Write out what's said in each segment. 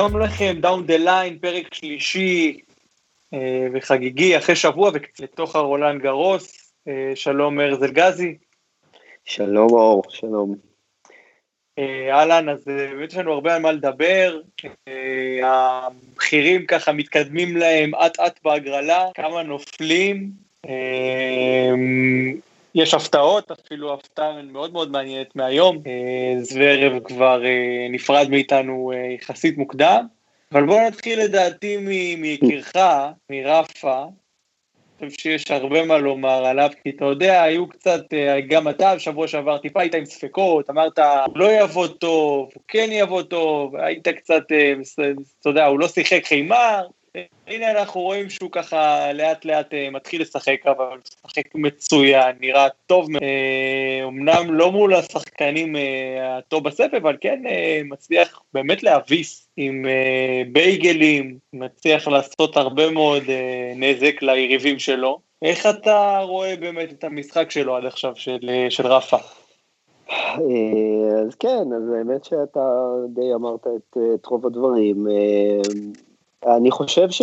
שלום לכם, Down the Line, פרק שלישי אה, וחגיגי, אחרי שבוע לתוך הרולאן גארוס. אה, שלום ארז אלגזי. שלום אור, שלום. אה, אהלן, אז באמת יש לנו הרבה על מה לדבר. הבכירים ככה מתקדמים להם אט אט בהגרלה, כמה נופלים. יש הפתעות, אפילו הפתעה מאוד מאוד מעניינת מהיום. אה, זוורב כבר אה, נפרד מאיתנו אה, יחסית מוקדם, אבל בואו נתחיל לדעתי מיקירך, מרפה. אני חושב שיש הרבה מה לומר עליו, כי אתה יודע, היו קצת, גם אתה בשבוע שעבר טיפה היית עם ספקות, אמרת, לא יבוא טוב, כן יבוא טוב, היית קצת, אתה יודע, הוא לא שיחק חיימר, הנה אנחנו רואים שהוא ככה לאט לאט אה, מתחיל לשחק, אבל משחק מצוין, נראה טוב, אה, אמנם לא מול השחקנים אה, הטוב בספר, אבל כן מצליח באמת להביס עם בייגלים, מצליח לעשות הרבה מאוד נזק ליריבים שלו. איך אתה רואה באמת את המשחק שלו עד עכשיו, של, של רפה? אז כן, אז האמת שאתה די אמרת את, את רוב הדברים. אני חושב ש,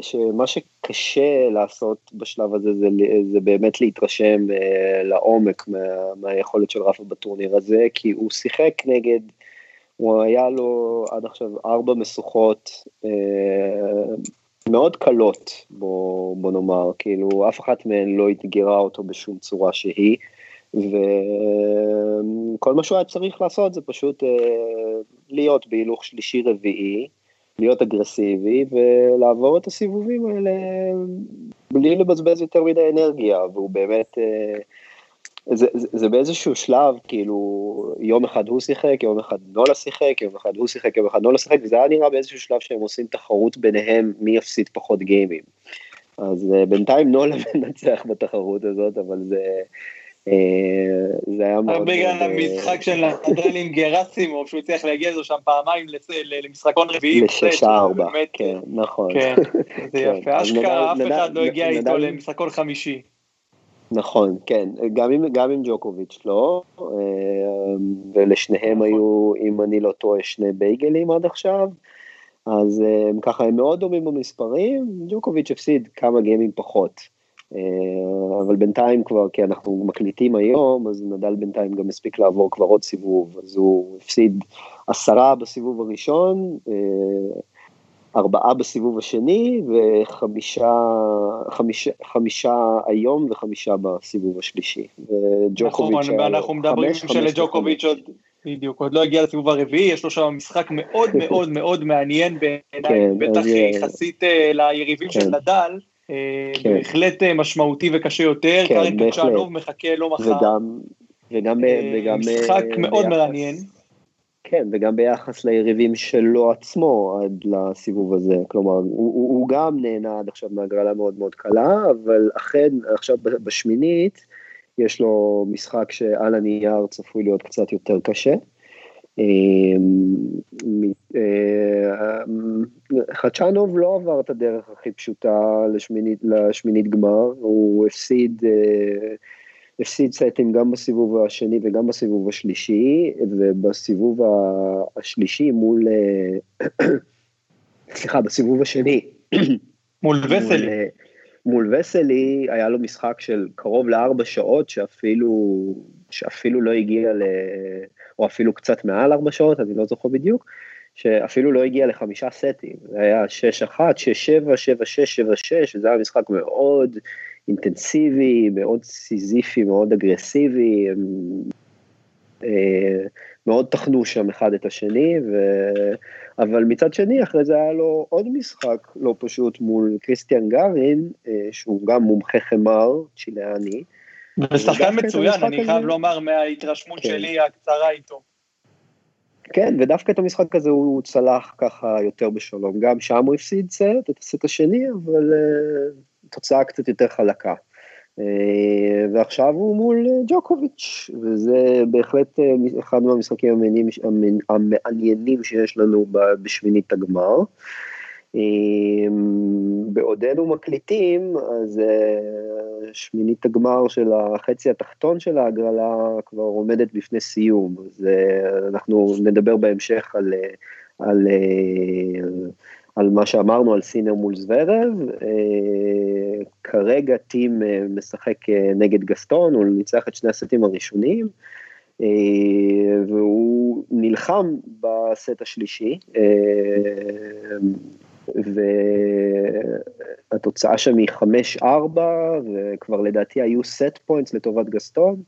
שמה שקשה לעשות בשלב הזה זה, זה באמת להתרשם uh, לעומק מה, מהיכולת של רפה בטורניר הזה, כי הוא שיחק נגד, הוא היה לו עד עכשיו ארבע משוכות uh, מאוד קלות, בוא, בוא נאמר, כאילו אף אחת מהן לא אתגרה אותו בשום צורה שהיא. וכל מה שהוא היה צריך לעשות זה פשוט uh, להיות בהילוך שלישי רביעי, להיות אגרסיבי ולעבור את הסיבובים האלה בלי לבזבז יותר מדי אנרגיה, והוא באמת, אה, זה, זה, זה באיזשהו שלב, כאילו, יום אחד הוא שיחק, יום אחד נולה שיחק, יום אחד הוא שיחק, יום אחד נולה שיחק, וזה היה נראה באיזשהו שלב שהם עושים תחרות ביניהם מי יפסיד פחות גיימים. אז אה, בינתיים נולה מנצח בתחרות הזאת, אבל זה... אה, זה היה מאוד... בגלל המשחק של נדל עם גרסימוב, שהוא הצליח להגיע לזה שם פעמיים למשחקון רביעי. לששה ארבע, כן, נכון. כן, זה כן. יפה, אשכרה אף אחד לא הגיע איתו למשחקון חמישי. נכון, כן, גם עם, גם עם ג'וקוביץ' לא, אה, ולשניהם נכון. היו, אם אני לא טועה, שני בייגלים עד עכשיו, אז אה, הם ככה, הם מאוד דומים במספרים, ג'וקוביץ' הפסיד כמה גיימים פחות. אה, אבל בינתיים כבר, כי אנחנו מקליטים היום, אז נדל בינתיים גם הספיק לעבור כבר עוד סיבוב, אז הוא הפסיד עשרה בסיבוב הראשון, אה, ארבעה בסיבוב השני, וחמישה חמישה, חמישה היום וחמישה בסיבוב השלישי. וג'וקוביץ' נכון, אנחנו מדברים שלג'וקוביץ' עוד... בדיוק, עוד לא הגיע לסיבוב הרביעי, יש לו שם משחק מאוד מאוד מאוד מעניין בעיניי, כן, בטח יחסית אה, ליריבים של כן. נדל. אה, כן. בהחלט אה, משמעותי וקשה יותר, כן, קארן קצ'אנוב מחכה לא מחר. וגם, וגם, אה, וגם משחק מאוד ביחס, מעניין. כן, וגם ביחס ליריבים שלו עצמו עד לסיבוב הזה, כלומר, הוא, הוא, הוא גם נהנה עד עכשיו מהגרלה מאוד מאוד קלה, אבל אכן עכשיו בשמינית, יש לו משחק שעל הנייר צפוי להיות קצת יותר קשה. אמ, אה, חדשנוב לא עבר את הדרך הכי פשוטה לשמינית, לשמינית גמר, הוא הפסיד, אה, הפסיד סטים גם בסיבוב השני וגם בסיבוב השלישי, ובסיבוב השלישי מול, אה, סליחה, בסיבוב השני. מול וסלי. מול וסלי היה לו משחק של קרוב לארבע שעות שאפילו, שאפילו לא הגיע ל... או אפילו קצת מעל ארבע שעות, אני לא זוכר בדיוק, שאפילו לא הגיע לחמישה סטים, זה היה 6-1, 6-7, 7-6, 7-6, וזה היה משחק מאוד אינטנסיבי, מאוד סיזיפי, מאוד אגרסיבי, הם, אה, מאוד טחנו שם אחד את השני, ו... אבל מצד שני, אחרי זה היה לו עוד משחק לא פשוט מול קריסטיאן גארין, אה, שהוא גם מומחה חמר, צ'יליאני, ושחקן מצוין, אני חייב לומר מההתרשמות כן. שלי הקצרה איתו. כן, ודווקא את המשחק הזה הוא צלח ככה יותר בשלום. גם שם הוא הפסיד סט, את הסט השני, אבל אה, תוצאה קצת יותר חלקה. Uh, ועכשיו הוא מול ג'וקוביץ', וזה בהחלט uh, אחד מהמשחקים המעניינים, המעניינים שיש לנו בשמינית הגמר. בעודנו מקליטים, אז שמינית הגמר של החצי התחתון של ההגרלה כבר עומדת בפני סיום, אז אנחנו נדבר בהמשך על, על, על מה שאמרנו על סינר מול זוורב, כרגע תים משחק נגד גסטון, הוא ניצח את שני הסטים הראשונים, והוא נלחם בסט השלישי, והתוצאה שם היא 5-4, וכבר לדעתי היו set points לטובת גסטון,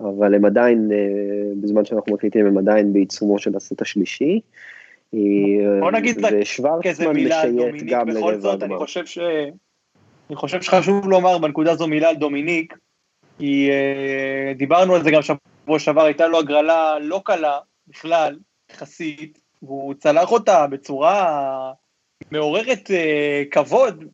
אבל הם עדיין, אה, בזמן שאנחנו מקליטים, הם עדיין בעיצומו של הסט השלישי. אה, בוא נגיד כזה מילה על דומיניק, בכל זאת אני חושב ש... אני חושב שחשוב לומר בנקודה הזו מילה על דומיניק, כי אה, דיברנו על זה גם שבוע שעבר, הייתה לו הגרלה לא קלה בכלל, יחסית, והוא צלח אותה בצורה מעוררת uh, כבוד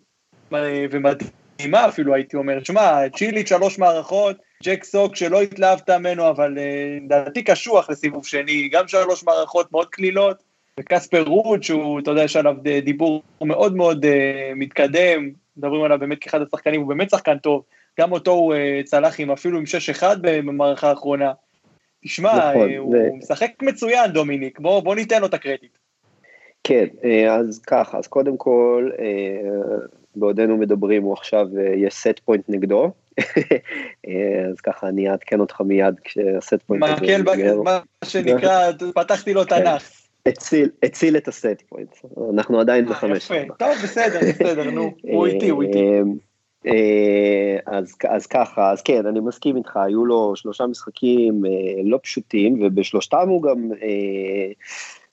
uh, ומדהימה אפילו הייתי אומר. שמע, צ'ילית שלוש מערכות, ג'ק סוק שלא התלהבת ממנו אבל uh, לדעתי קשוח לסיבוב שני, גם שלוש מערכות מאוד קלילות, וקספר רוד שהוא, אתה יודע, יש עליו דיבור מאוד מאוד אה, מתקדם, מדברים עליו באמת כאחד השחקנים, הוא באמת שחקן טוב, גם אותו הוא אה, צלח עם אפילו עם 6-1 במערכה האחרונה. תשמע, נכון, הוא ו... משחק מצוין דומיניק, בוא, בוא ניתן לו את הקרדיט. כן, אה, אז ככה, אז קודם כל, אה, בעודנו מדברים, הוא עכשיו, אה, יש set point נגדו, אז ככה אני אעדכן אותך מיד כשה set point מקל, מה שנקרא, פתחתי לו תנ"ך. הציל, הציל את ה set point, אנחנו עדיין בחמש. יפה, טוב, בסדר, בסדר, נו, הוא איתי, הוא איתי. אז, אז ככה, אז כן, אני מסכים איתך, היו לו שלושה משחקים לא פשוטים, ובשלושתם הוא גם...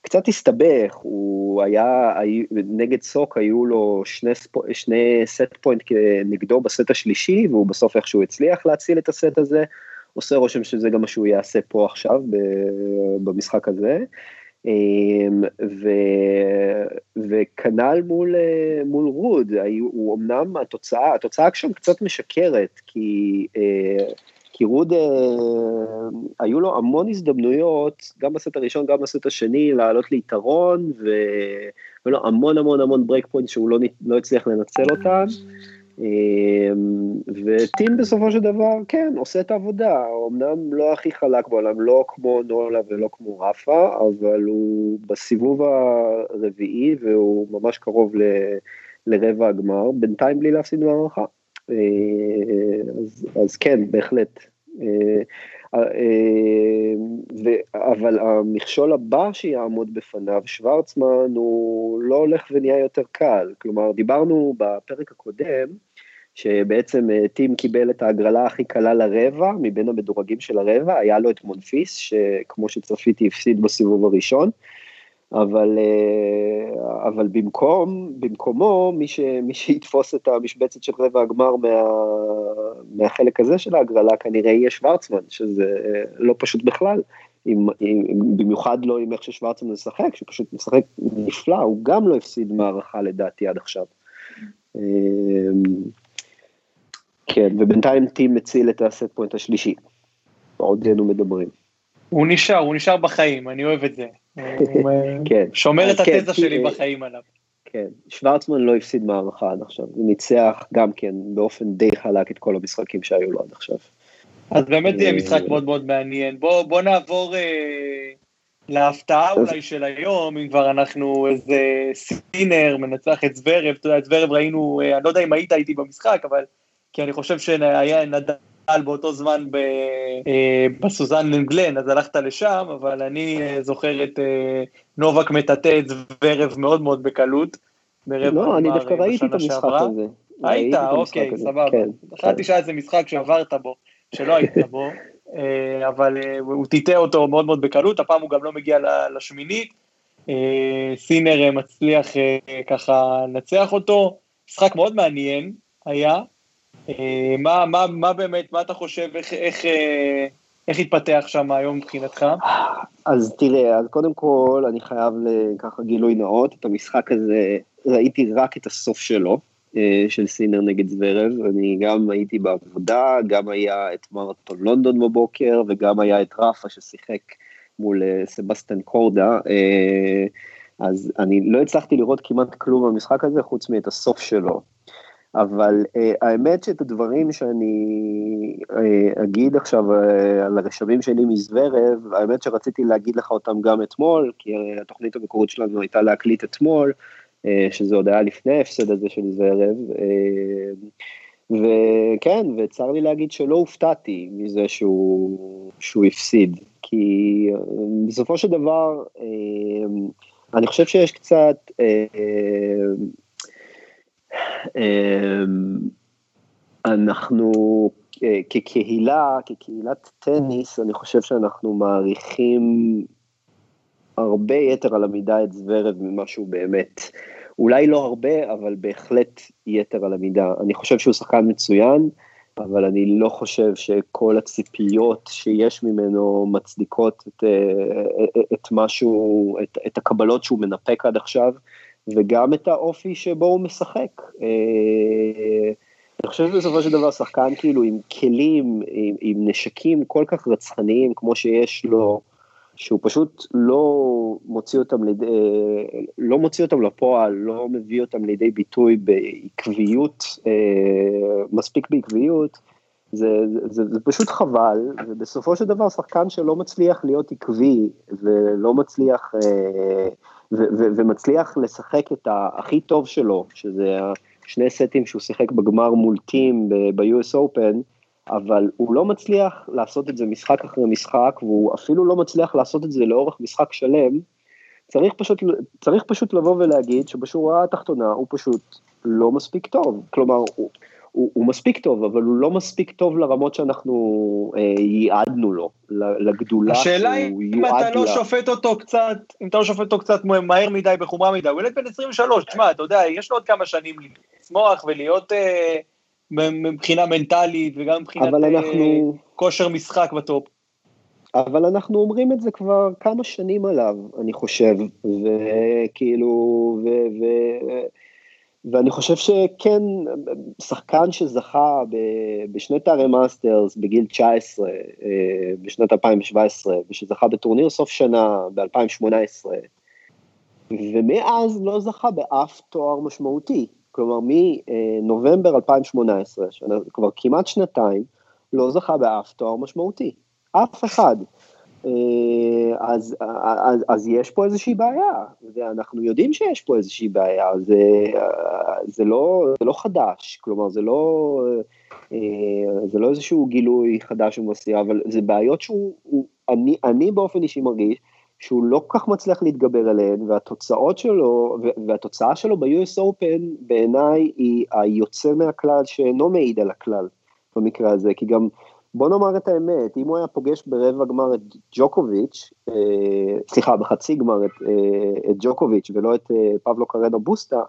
קצת הסתבך, הוא היה, נגד סוק היו לו שני, שני set point נגדו בסט השלישי, והוא בסוף איכשהו הצליח להציל את הסט הזה, עושה רושם שזה גם מה שהוא יעשה פה עכשיו במשחק הזה. אמ, ו, וכנ"ל מול, מול רוד, הוא אמנם התוצאה, התוצאה שם קצת משקרת, כי אה, כי רוד, אה, היו לו המון הזדמנויות, גם בסט הראשון, גם בסט השני, לעלות ליתרון, והיו לו המון המון המון break point שהוא לא, לא הצליח לנצל אותם. אה, וטים בסופו של דבר, כן, עושה את העבודה, אמנם לא הכי חלק בעולם, לא כמו נולה ולא כמו רפה, אבל הוא בסיבוב הרביעי והוא ממש קרוב ל, לרבע הגמר, בינתיים בלי להפסיד מערכה. אה, אז, אז כן, בהחלט. אה, אה, אבל המכשול הבא שיעמוד בפניו, שוורצמן, הוא לא הולך ונהיה יותר קל. כלומר, דיברנו בפרק הקודם, שבעצם טים קיבל את ההגרלה הכי קלה לרבע, מבין המדורגים של הרבע, היה לו את מונפיס, שכמו שצפיתי הפסיד בסיבוב הראשון. אבל, אה, אבל במקום, במקומו, מי, ש, מי שיתפוס את המשבצת של רבע הגמר מה, מהחלק הזה של ההגרלה כנראה יהיה שוורצמן, שזה אה, לא פשוט בכלל, עם, עם, במיוחד לא עם איך ששוורצמן משחק, שהוא פשוט משחק נפלא, הוא גם לא הפסיד מערכה לדעתי עד עכשיו. אה, כן, ובינתיים טים מציל את הסט פוינט השלישי, עודנו מדברים. הוא נשאר, הוא נשאר בחיים, אני אוהב את זה. כן. שומר את כן, התזה שלי בחיים עליו. כן, שוורצמן לא הפסיד מערכה עד עכשיו, הוא ניצח גם כן באופן די חלק את כל המשחקים שהיו לו עד עכשיו. אז באמת יהיה משחק מאוד מאוד מעניין. בוא, נעבור אה, להפתעה אולי של היום, אם כבר אנחנו איזה סינר מנצח את זוורב, אתה יודע, את זוורב ראינו, אה, אני לא יודע אם היית איתי במשחק, אבל כי אני חושב שהיה נדל באותו זמן ב, אה, בסוזן אנגלן, אז הלכת לשם, אבל אני אה, זוכר את אה, נובק מטאטא את זוורב מאוד מאוד בקלות. לא, אני דווקא ראיתי את המשחק הזה. היית, אוקיי, סבבה. כן, חשבתי שהיה איזה משחק שעברת בו, שלא היית בו, אבל הוא טיטא אותו מאוד מאוד בקלות, הפעם הוא גם לא מגיע לשמינית. סינר מצליח ככה לנצח אותו, משחק מאוד מעניין היה, אה, מה, מה, מה באמת, מה אתה חושב, איך, איך, אה, איך התפתח שם היום מבחינתך? אז תראה, אז קודם כל אני חייב ככה גילוי נאות, את המשחק הזה ראיתי רק את הסוף שלו, אה, של סינר נגד זוורב, אני גם הייתי בעבודה, גם היה את מרתון לונדון בבוקר, וגם היה את רפה ששיחק מול סבסטן קורדה, אז אני לא הצלחתי לראות כמעט כלום במשחק הזה חוץ מאת הסוף שלו. אבל uh, האמת שאת הדברים שאני uh, אגיד עכשיו uh, על הרשמים שלי מזוורב, האמת שרציתי להגיד לך אותם גם אתמול, כי התוכנית המקורית שלנו הייתה להקליט אתמול, uh, שזה עוד היה לפני ההפסד הזה של זוורב, uh, וכן, וצר לי להגיד שלא הופתעתי מזה שהוא, שהוא הפסיד, כי בסופו של דבר, uh, אני חושב שיש קצת, אמ, אנחנו כקהילה, כקהילת טניס, אני חושב שאנחנו מעריכים הרבה יתר על המידה את זוורב ממה שהוא באמת. אולי לא הרבה, אבל בהחלט יתר על המידה. אני חושב שהוא שחקן מצוין, אבל אני לא חושב שכל הציפיות שיש ממנו מצדיקות את, אה, את משהו, את, את הקבלות שהוא מנפק עד עכשיו. וגם את האופי שבו הוא משחק. אה, אני חושב שבסופו של דבר שחקן כאילו עם כלים, עם, עם נשקים כל כך רצחניים כמו שיש לו, שהוא פשוט לא מוציא אותם, לידי, אה, לא מוציא אותם לפועל, לא מביא אותם לידי ביטוי בעקביות, אה, מספיק בעקביות, זה, זה, זה, זה פשוט חבל, ובסופו של דבר שחקן שלא מצליח להיות עקבי ולא מצליח ומצליח לשחק את הכי טוב שלו, שזה שני סטים שהוא שיחק בגמר מול טים ב-US Open, אבל הוא לא מצליח לעשות את זה משחק אחרי משחק, והוא אפילו לא מצליח לעשות את זה לאורך משחק שלם, צריך פשוט, צריך פשוט לבוא ולהגיד שבשורה התחתונה הוא פשוט לא מספיק טוב. כלומר, הוא, הוא, הוא מספיק טוב, אבל הוא לא מספיק טוב לרמות שאנחנו אה, ייעדנו לו, לגדולה השאלה היא אם אתה לא לה... שופט אותו קצת, אם אתה לא שופט אותו קצת מהר מדי, בחומרה מדי, הוא ילד בן 23, תשמע, אתה יודע, יש לו עוד כמה שנים לצמוח ולהיות אה, מבחינה מנטלית וגם מבחינת אה, אנחנו... כושר משחק בטופ. אבל אנחנו אומרים את זה כבר כמה שנים עליו, אני חושב, וכאילו, ו... ו... ואני חושב שכן, שחקן שזכה בשני תארי מאסטרס בגיל 19, אה, בשנת 2017, ושזכה בטורניר סוף שנה ב-2018, ומאז לא זכה באף תואר משמעותי. כלומר, מנובמבר 2018, שנה, כבר כמעט שנתיים, לא זכה באף תואר משמעותי. אף אחד. אה, אז, אז, אז יש פה איזושהי בעיה, ואנחנו יודעים שיש פה איזושהי בעיה, זה, זה, לא, זה לא חדש, כלומר זה לא, אה, זה לא איזשהו גילוי חדש ומסיע, אבל זה בעיות שהוא, הוא, אני, אני באופן אישי מרגיש שהוא לא כל כך מצליח להתגבר עליהן, והתוצאות שלו, והתוצאה שלו ב-US Open בעיניי היא היוצא מהכלל שאינו מעיד על הכלל במקרה הזה, כי גם בוא נאמר את האמת, אם הוא היה פוגש ברבע גמר את ג'וקוביץ', אה, סליחה, בחצי גמר את, אה, את ג'וקוביץ' ולא את אה, פבלו קרנו בוסטה,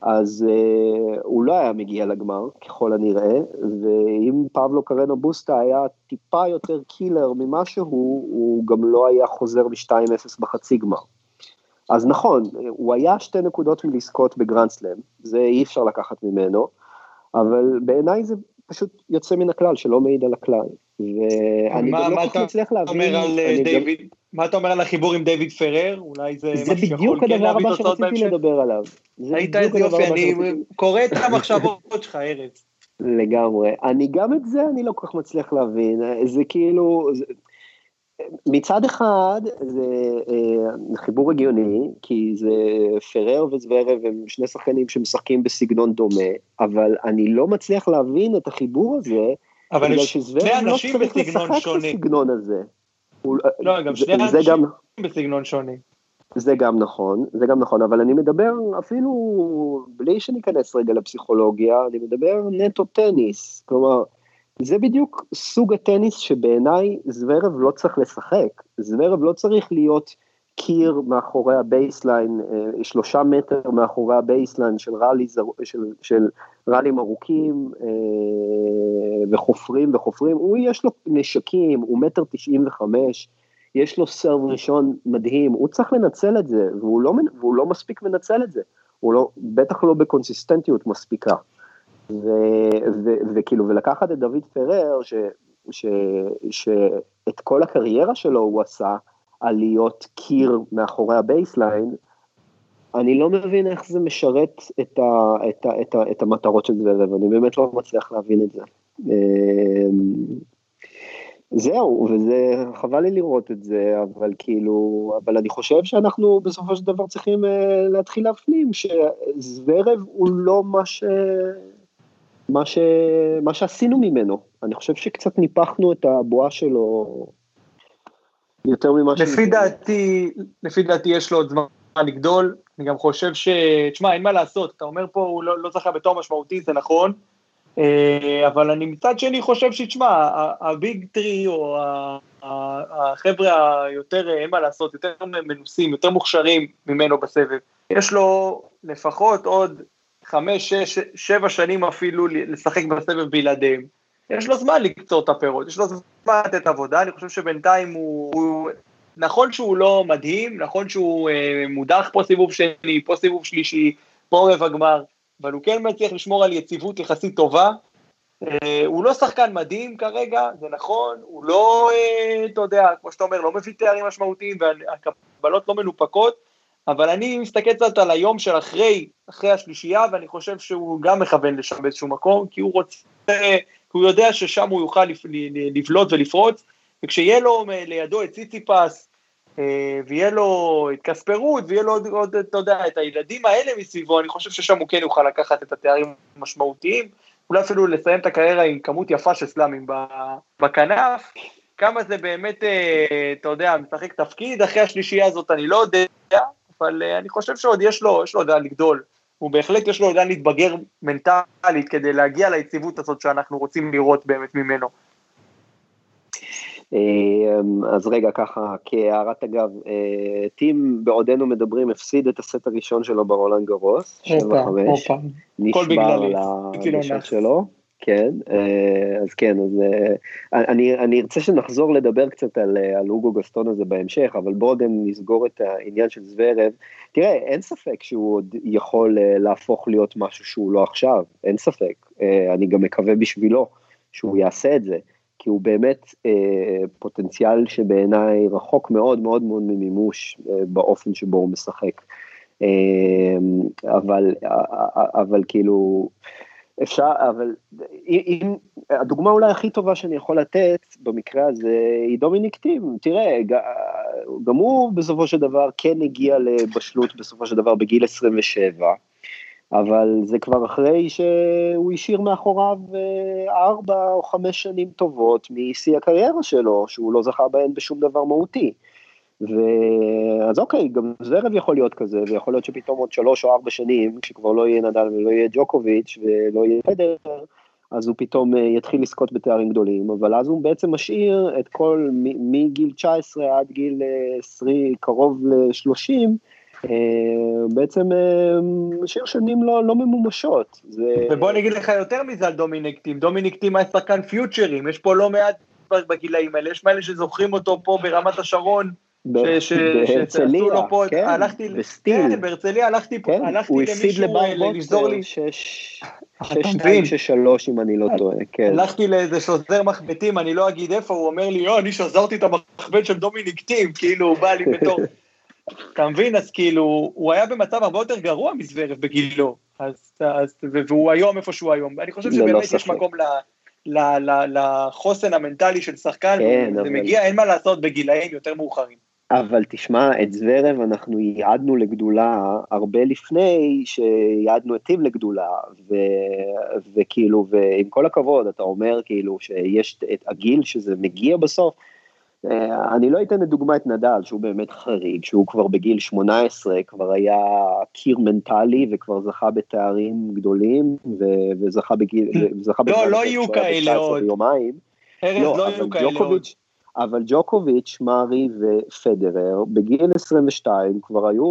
אז אה, הוא לא היה מגיע לגמר, ככל הנראה, ואם פבלו קרנו בוסטה היה טיפה יותר קילר ממה שהוא, הוא גם לא היה חוזר מ-2-0 בחצי גמר. אז נכון, הוא היה שתי נקודות מלזכות בגרנדסלאם, זה אי אפשר לקחת ממנו, אבל בעיניי זה פשוט יוצא מן הכלל, שלא מעיד על הכלל. ואני גם לא כל כך מצליח להבין... מה אתה אומר על החיבור עם דיוויד פרר? אולי זה זה בדיוק כן הדבר הבא שרציתי לדבר עליו. היית איזה יופי, אני קורא את המחשבות שלך, ארץ. לגמרי. אני גם את זה אני לא כל כך מצליח להבין. זה כאילו, מצד אחד זה אה, חיבור הגיוני, כי זה פרר וזוורב הם שני שחקנים שמשחקים בסגנון דומה, אבל אני לא מצליח להבין את החיבור הזה, אבל בגלל שזוורב לא צריך לשחק בסגנון הזה. לא, גם שני אנשים גם, בסגנון שונה. זה גם נכון, זה גם נכון, אבל אני מדבר אפילו בלי שניכנס רגע לפסיכולוגיה, אני מדבר נטו טניס, כלומר, זה בדיוק סוג הטניס שבעיניי זוורב לא צריך לשחק, זוורב לא צריך להיות קיר מאחורי ה baseline, אה, שלושה מטר מאחורי ה baseline של, rally, של, של ראלים ארוכים אה, וחופרים וחופרים, הוא יש לו נשקים, הוא מטר תשעים וחמש, יש לו serve ראשון מדהים, הוא צריך לנצל את זה, והוא לא, והוא לא מספיק מנצל את זה, הוא לא, בטח לא בקונסיסטנטיות מספיקה. וכאילו, ולקחת את דויד פרר, שאת כל הקריירה שלו הוא עשה על להיות קיר מאחורי ה baseline, אני לא מבין איך זה משרת את, ה, את, ה, את, ה, את המטרות של זוורב, אני באמת לא מצליח להבין את זה. אמ, זהו, וזה, חבל לי לראות את זה, אבל כאילו, אבל אני חושב שאנחנו בסופו של דבר צריכים uh, להתחיל להפנים שזוורב הוא לא מה ש... מה, ש... מה שעשינו ממנו. אני חושב שקצת ניפחנו את הבועה שלו יותר ממה ש... לפי דעתי, לפי דעתי יש לו עוד זמן לגדול, אני גם חושב ש... תשמע, אין מה לעשות, אתה אומר פה, הוא לא, לא זכה בתואר משמעותי, זה נכון, אה, אבל אני מצד שני חושב שתשמע, הביג טרי או החבר'ה היותר, אין מה לעשות, יותר מנוסים, יותר מוכשרים ממנו בסבב, יש לו לפחות עוד חמש, שש, שבע שנים אפילו לשחק בסבב בלעדיהם. יש לו זמן לקצור את הפירות, יש לו זמן לתת עבודה, אני חושב שבינתיים הוא, הוא נכון שהוא לא מדהים, נכון שהוא אה, מודח פה סיבוב שני, פה סיבוב שלישי, פה רבע גמר, אבל הוא כן מצליח לשמור על יציבות יחסית טובה. אה, הוא לא שחקן מדהים כרגע, זה נכון, הוא לא, אה, אתה יודע, כמו שאתה אומר, לא מביא תארים משמעותיים והקבלות לא מנופקות, אבל אני מסתכל קצת על היום של אחרי, אחרי השלישייה, ואני חושב שהוא גם מכוון לשם באיזשהו מקום, כי הוא רוצה, הוא יודע ששם הוא יוכל לבלוט ולפרוץ, וכשיהיה לו לידו את ציציפס, אה, ויהיה לו את קספרות, ויהיה לו עוד, עוד, אתה יודע, את הילדים האלה מסביבו, אני חושב ששם הוא כן יוכל לקחת את התארים המשמעותיים, אולי אפילו לסיים את הקריירה עם כמות יפה של סלאמים בכנף, כמה זה באמת, אה, אתה יודע, משחק תפקיד, אחרי השלישייה הזאת אני לא יודע, אבל אה, אני חושב שעוד יש לו, יש לו עוד לאן לגדול, הוא בהחלט יש לו עוד לאן להתבגר מנטלית כדי להגיע ליציבות הזאת שאנחנו רוצים לראות באמת ממנו. אמ, אז רגע ככה כהערת אגב, אה, טים בעודנו מדברים הפסיד את הסט הראשון שלו ברולנד גרוס, 7-5, נשבר על הדשת שלו, כן, אה, אז כן, אז אה, אני, אני ארצה שנחזור לדבר קצת על, על אוגו גסטון הזה בהמשך, אבל בואו גם נסגור את העניין של זוורב. תראה, אין ספק שהוא עוד יכול להפוך להיות משהו שהוא לא עכשיו, אין ספק, אני גם מקווה בשבילו שהוא יעשה את זה. כי הוא באמת אה, פוטנציאל שבעיניי רחוק מאוד מאוד מאוד ממימוש אה, באופן שבו הוא משחק. אה, אבל, אה, אבל כאילו, אפשר, אבל אם, הדוגמה אולי הכי טובה שאני יכול לתת במקרה הזה היא דומיניק טים, תראה, גם הוא בסופו של דבר כן הגיע לבשלות בסופו של דבר בגיל 27, אבל זה כבר אחרי שהוא השאיר מאחוריו אה, ארבע או חמש שנים טובות משיא הקריירה שלו, שהוא לא זכה בהן בשום דבר מהותי. ואז אוקיי, גם זרב יכול להיות כזה, ויכול להיות שפתאום עוד שלוש או ארבע שנים, כשכבר לא יהיה נדל ולא יהיה ג'וקוביץ' ולא יהיה פדר, אז הוא פתאום אה, יתחיל לזכות בתארים גדולים, אבל אז הוא בעצם משאיר את כל, מגיל 19 עד גיל 20, אה, קרוב ל-30, אה, בעצם שיר שנים לא, לא ממומשות. זה... ובוא אני אגיד לך יותר מזה על דומיניק טים, דומיניק טים היה שחקן פיוטרים, יש פה לא מעט בגילאים האלה, יש מאלה שזוכרים אותו פה ברמת השרון. בהרצליה, כן, הלכתי, בסטיל, כן, בהרצליה הלכתי, כן, הלכתי אה, לי. שש, שתיים, שש שלוש אם אני לא טועה, כן. הלכתי לאיזה שוזר מחבטים, אני לא אגיד איפה, הוא אומר לי, יו, אני שזרתי את המחבט של דומיניק טים, כאילו, הוא בא לי בתור... אתה מבין? אז כאילו, הוא היה במצב הרבה יותר גרוע מזוורב בגילו, אז, אז, והוא היום איפה שהוא היום. אני חושב שבאמת לא יש מקום ל, ל, ל, לחוסן המנטלי של שחקן, כן, זה אבל... מגיע, אין מה לעשות בגילאים יותר מאוחרים. אבל תשמע, את זוורב אנחנו ייעדנו לגדולה הרבה לפני שייעדנו את טיב לגדולה, ו, וכאילו, ועם כל הכבוד, אתה אומר כאילו שיש את הגיל שזה מגיע בסוף, אה, אני לא אתן לדוגמה את נדל, שהוא באמת חריג, שהוא כבר בגיל 18, כבר היה קיר מנטלי וכבר זכה בתארים גדולים, וזכה בגיל... לא, לא יהיו כאלה עוד. ביומיים. ארז, לא, לא יהיו כאלה עוד. אבל ג'וקוביץ', מארי ופדרר, בגיל 22 כבר היו...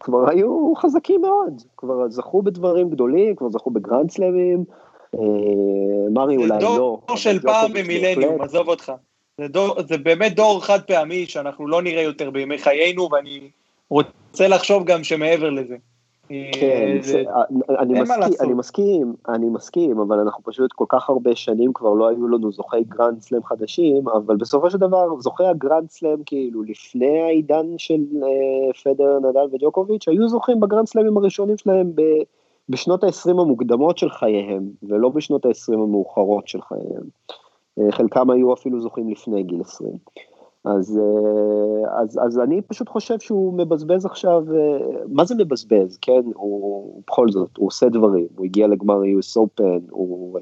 כבר היו חזקים מאוד, כבר זכו בדברים גדולים, כבר זכו בגרנד סלאמים, אה, מארי אולי לא. זה דור של פעם במילניום, עזוב אותך. זה, דור, זה באמת דור חד פעמי שאנחנו לא נראה יותר בימי חיינו, ואני רוצה לחשוב גם שמעבר לזה. כן, אני מסכים, אני מסכים, אני מסכים, אבל אנחנו פשוט כל כך הרבה שנים כבר לא היו לנו זוכי גרנד סלאם חדשים, אבל בסופו של דבר זוכי הגרנד סלאם כאילו לפני העידן של פדר, נדל וג'וקוביץ', היו זוכים בגרנד סלאמים הראשונים שלהם בשנות ה-20 המוקדמות של חייהם, ולא בשנות ה-20 המאוחרות של חייהם. חלקם היו אפילו זוכים לפני גיל 20. אז, אה, אז, אז אני פשוט חושב שהוא מבזבז עכשיו, אה, מה זה מבזבז, כן? הוא בכל זאת, הוא עושה דברים, הוא הגיע לגמר US Open, הוא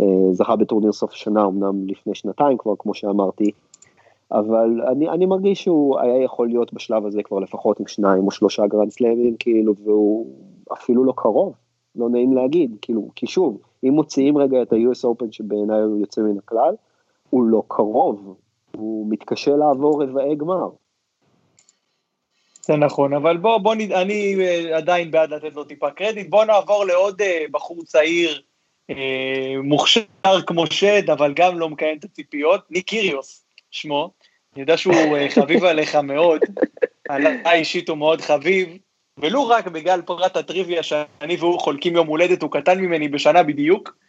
אה, זכה בטורניר סוף השנה, אמנם לפני שנתיים כבר, כמו שאמרתי, אבל אני, אני מרגיש שהוא היה יכול להיות בשלב הזה כבר לפחות עם שניים או שלושה גרנד סלאמים, כאילו, והוא אפילו לא קרוב, לא נעים להגיד, כאילו, כי שוב, אם מוציאים רגע את ה-US Open שבעיניי הוא יוצא מן הכלל, הוא לא קרוב, הוא מתקשה לעבור רבעי גמר. זה נכון, אבל בוא, בוא, נד... אני אה, עדיין בעד לתת לו טיפה קרדיט, בוא נעבור לעוד uh, בחור צעיר, uh, מוכשר כמו שד, אבל גם לא מקיים את הציפיות, ניק קיריוס, שמו, אני יודע שהוא uh, חביב עליך מאוד, עליי אישית הוא מאוד חביב, ולו רק בגלל פרט הטריוויה שאני והוא חולקים יום הולדת, הוא קטן ממני בשנה בדיוק, אה,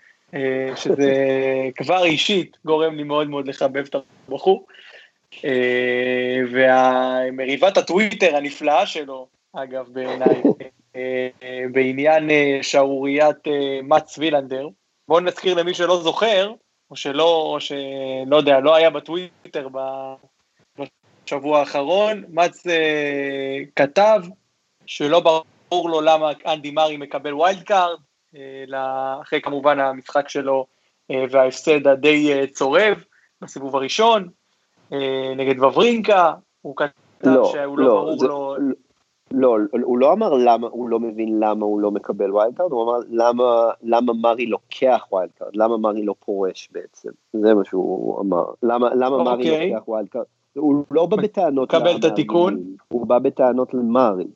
שזה כבר אישית גורם לי מאוד מאוד לחבב את הבחור. אה, ומריבת הטוויטר הנפלאה שלו, אגב, בעיניי, אה, בעניין שערוריית מאץ וילנדר. בואו נזכיר למי שלא זוכר, או שלא, או שלא יודע, לא היה בטוויטר בשבוע האחרון, מאץ כתב שלא ברור לו למה אנדי מארי מקבל wild card, אה, אחרי כמובן המשחק שלו אה, וההפסד הדי אה, צורב בסיבוב הראשון, נגד ואוורינקה, הוא כתב לא, שהוא לא, לא ברור זה, לו... לא, הוא לא אמר למה, הוא לא מבין למה הוא לא מקבל wild card, הוא אמר למה, למה מרי לוקח wild card, למה מארי לא פורש בעצם, זה מה שהוא אמר, למה, למה מארי אוקיי. לוקח ווילד קארד, הוא לא בא בטענות, מקבל את התיקון, הוא בא בטענות למארי,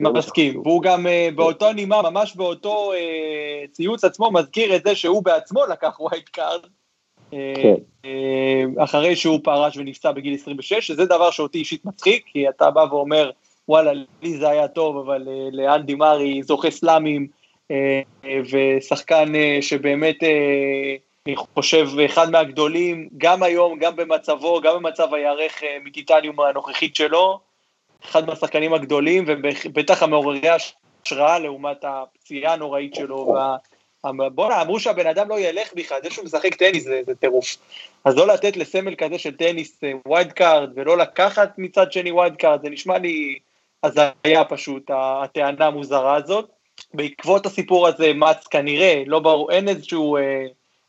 מסכים, והוא גם uh, באותו נימה, ממש באותו uh, ציוץ עצמו, מזכיר את זה שהוא בעצמו לקח wild card, אה, כן. אחרי שהוא פרש ונפצע בגיל 26, שזה דבר שאותי אישית מצחיק, כי אתה בא ואומר, וואלה, לי זה היה טוב, אבל לאנדי מארי זוכה סלאמים, ושחקן שבאמת, אני חושב, אחד מהגדולים, גם היום, גם במצבו, גם במצב הירך מטיטניום הנוכחית שלו, אחד מהשחקנים הגדולים, ובטח המעוררי השראה לעומת הפציעה הנוראית שלו. בואנה, אמרו שהבן אדם לא ילך בכלל, זה שהוא משחק טניס זה, זה טירוף. אז לא לתת לסמל כזה של טניס wild אה, card, ולא לקחת מצד שני wild card, זה נשמע לי הזיה פשוט, הטענה המוזרה הזאת. בעקבות הסיפור הזה, מאץ כנראה, לא ברור, אין איזושהי אה,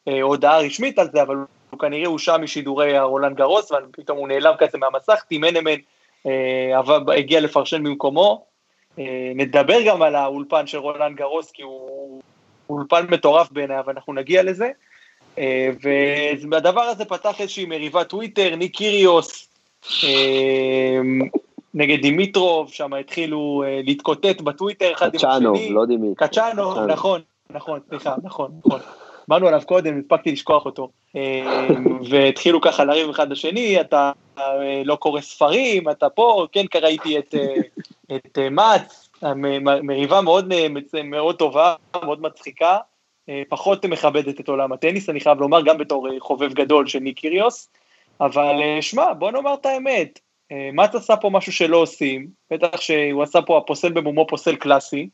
אה, הודעה רשמית על זה, אבל הוא כנראה הושעה משידורי הרולאן גארוס, ופתאום הוא נעלם כזה מהמסך, טים הנמן הגיע לפרשן במקומו. אה, נדבר גם על האולפן של רולאן גארוס, כי הוא אולפן מטורף בעיניי, אבל אנחנו נגיע לזה. אה, והדבר הזה פתח איזושהי מריבת טוויטר, ניק קיריוס נגד דימיטרוב, שם התחילו להתקוטט בטוויטר אחד עם השני. חצ'אנוב, לא דימיטרוב. חצ'אנוב, נכון, נכון, סליחה, נכון, נכון. באנו עליו קודם, הספקתי לשכוח אותו. והתחילו ככה לריב אחד לשני, אתה אה, לא קורא ספרים, אתה פה, כן, ראיתי את, אה, את אה, מאץ, מריבה מאוד, מאוד טובה, מאוד מצחיקה, פחות מכבדת את עולם הטניס, אני חייב לומר, גם בתור חובב גדול של ניק קיריוס, אבל שמע, בוא נאמר את האמת, מאץ עשה פה משהו שלא עושים, בטח שהוא עשה פה הפוסל במומו פוסל קלאסי,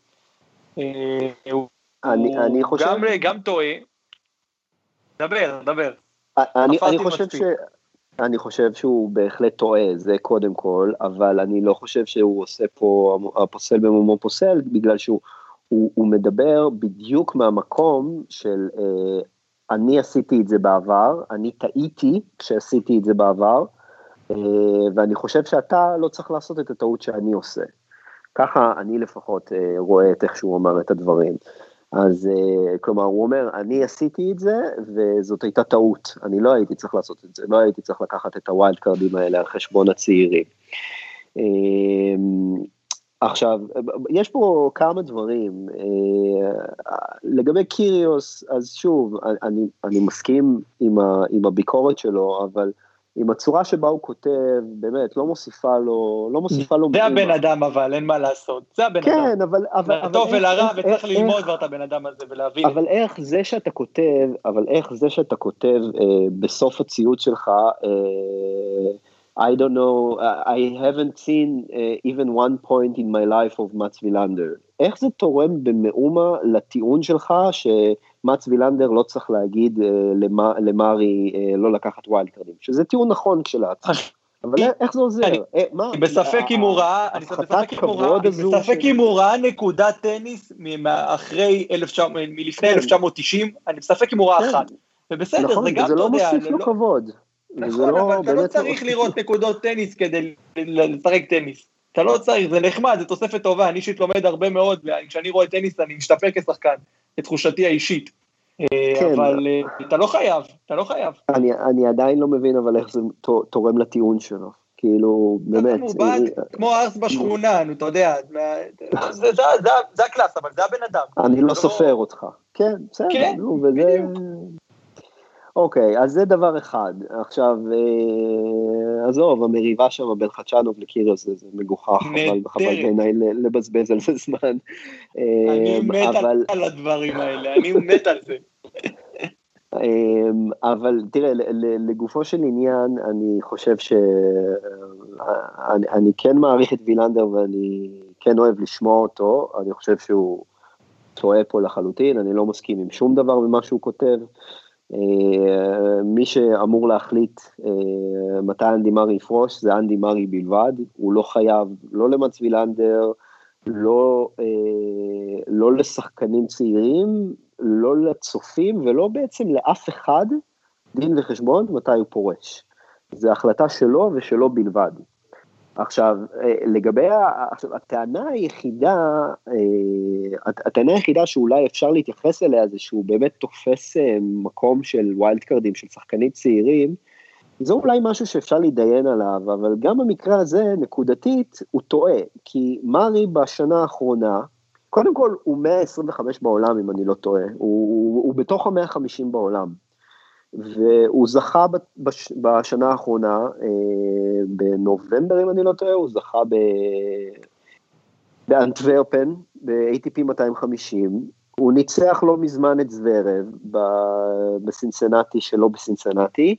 אני, אני חושב... גם, גם טועה, דבר, דבר. אני, אני חושב ש... אני חושב שהוא בהחלט טועה, זה קודם כל, אבל אני לא חושב שהוא עושה פה, הפוסל במומו פוסל, בגלל שהוא הוא, הוא מדבר בדיוק מהמקום של אה, אני עשיתי את זה בעבר, אני טעיתי כשעשיתי את זה בעבר, אה, ואני חושב שאתה לא צריך לעשות את הטעות שאני עושה. ככה אני לפחות אה, רואה את איך שהוא אמר את הדברים. אז אה, כלומר, הוא אומר, אני עשיתי את זה, וזאת הייתה טעות, אני לא הייתי צריך לעשות את זה, לא הייתי צריך לקחת את ה wild card־ים האלה על חשבון הצעירים. אמ, עכשיו, יש פה כמה דברים. אה, לגבי קיריוס, אז שוב, אני, אני מסכים עם, ה, עם הביקורת שלו, אבל עם הצורה שבה הוא כותב, באמת, לא מוסיפה לו, לא מוסיפה לו... זה הבן אדם אבל, אין מה לעשות, זה הבן כן, אדם. כן, אבל... אבל לטוב ולרע, וצריך ללמוד כבר את הבן אדם הזה ולהבין. אבל איך זה שאתה כותב, אבל איך זה שאתה כותב אה, בסוף הציוץ שלך, אה, I don't know, I haven't seen uh, even one point in my life of מאץ וילנדר. איך זה תורם במאומה לטיעון שלך שמאץ וילנדר לא צריך להגיד אה, למארי אה, לא לקחת wild card־ים, שזה טיעון נכון כשלעצמו. אבל איך- זה עוזר? אני- אה, מה? אני בספק אם הוא ראה, אני בספק אם הוא ראה, נקודת טניס אחרי 1900, מלפני כן. 1990, אני בספק אם הוא ראה כן. אחת. ובסדר, נכון, זה גם, אתה לא מוסיף לו לא- כבוד. נכון, לא- אבל אתה לא צריך לראות נקודות טניס כדי לשחק טניס. אתה לא צריך, זה נחמד, זה תוספת טובה, אני אישית לומד הרבה מאוד, וכשאני רואה טניס אני משתפר כשחקן, את תחושתי האישית. אה, כן. אבל אה, אתה לא חייב, אתה לא חייב. אני, אני עדיין לא מבין אבל איך זה תורם לטיעון שלו, כאילו באמת, בא אה, כמו ארס בשכונה, נו, אתה יודע, זה- הקלאס, אבל זה הבן אדם. אני לא לא- סופר אותך, כן, בסדר, כן, נו, וזה, בדיוק. אוקיי, אז זה דבר אחד, עכשיו, אה, עזוב, המריבה שם בין חדשנוב לקיריוס זה, זה מגוחך, אבל. חבל בעיניי לבזבז על זה זמן, אה, אני מת אבל, על הדברים האלה, אני מת על זה. אמ, אבל תראה, לגופו של עניין, אני חושב ש... אני, אני כן מעריך את וילנדר ואני כן אוהב לשמוע אותו, אני חושב שהוא טועה פה לחלוטין, אני לא מסכים עם שום דבר ממה שהוא כותב. אה, מי שאמור להחליט אה, מתי אנדי מארי יפרוש זה אנדי מארי בלבד, הוא לא חייב לא למצ וילנדר, לא, אה, לא לשחקנים צעירים, לא לצופים ולא בעצם לאף אחד דין וחשבון מתי הוא פורש. זו החלטה שלו ושלו בלבד. עכשיו, אה, לגבי, עכשיו, הטענה היחידה, אה, הט- הטענה היחידה שאולי אפשר להתייחס אליה זה שהוא באמת תופס אה, מקום של wild card־ים, של שחקנים צעירים, זה אולי משהו שאפשר להתדיין עליו, אבל גם במקרה הזה, נקודתית, הוא טועה, כי מארי בשנה האחרונה, קודם כל הוא 125 בעולם אם אני לא טועה, הוא, הוא, הוא בתוך ה-150 בעולם. והוא זכה בשנה האחרונה, אה, בנובמבר אם אני לא טועה, הוא זכה ב, באנטוורפן, ב-ATP 250, הוא ניצח לא מזמן את זוורב ב- בסינסנטי שלא בסינסנטי,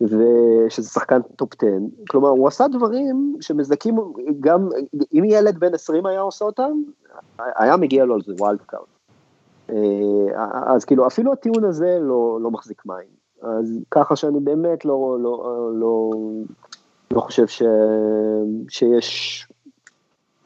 ושזה שחקן top 10, כלומר הוא עשה דברים שמזכים, גם אם ילד בן 20 היה עושה אותם, היה מגיע לו על זה wild card. אה, אז כאילו אפילו הטיעון הזה לא, לא מחזיק מים. אז ככה שאני באמת לא, לא, לא, לא חושב ש, שיש,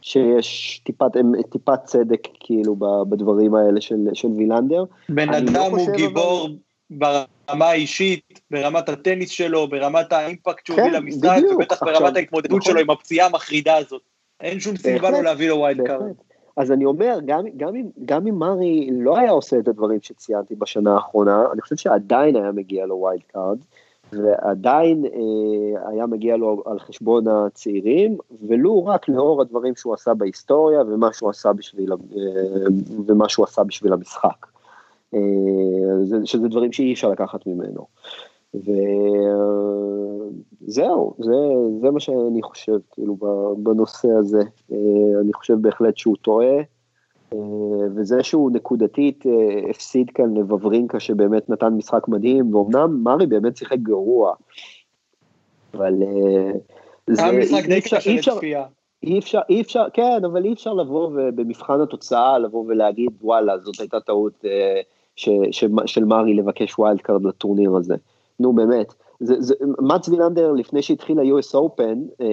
שיש טיפת, טיפת צדק כאילו בדברים האלה של, של וילנדר. בן לא אדם הוא חושב, גיבור ברמה האישית, ברמת הטניס שלו, ברמת האימפקט שהוא כן, הביא למשחק, בדיוק. ובטח עכשיו, ברמת ההתמודדות נכון. שלו עם הפציעה המחרידה הזאת. אין שום סיבה לא להביא לו wild card. אז אני אומר, גם, גם, אם, גם אם מארי לא היה עושה את הדברים שציינתי בשנה האחרונה, אני חושב שעדיין היה מגיע לו wild card, ועדיין אה, היה מגיע לו על חשבון הצעירים, ולו רק לאור הדברים שהוא עשה בהיסטוריה ומה שהוא עשה בשביל, אה, ומה שהוא עשה בשביל המשחק. אה, זה, שזה דברים שאי אפשר לקחת ממנו. וזהו, זה, זה מה שאני חושב, כאילו, בנושא הזה. אה, אני חושב בהחלט שהוא טועה, אה, וזה שהוא נקודתית אה, הפסיד כאן לבברינקה שבאמת נתן משחק מדהים, ואומנם מארי באמת שיחק גרוע, אבל זה היה משחק די קשה לצפייה. אי אפשר, אי אפשר, כן, אבל אי אפשר לבוא ובמבחן התוצאה לבוא ולהגיד וואלה זאת הייתה טעות אה, ש, ש, של מארי לבקש wild card לטורניר הזה. נו באמת, זה, זה, מאץ וילנדר לפני שהתחיל ה-US Open אה,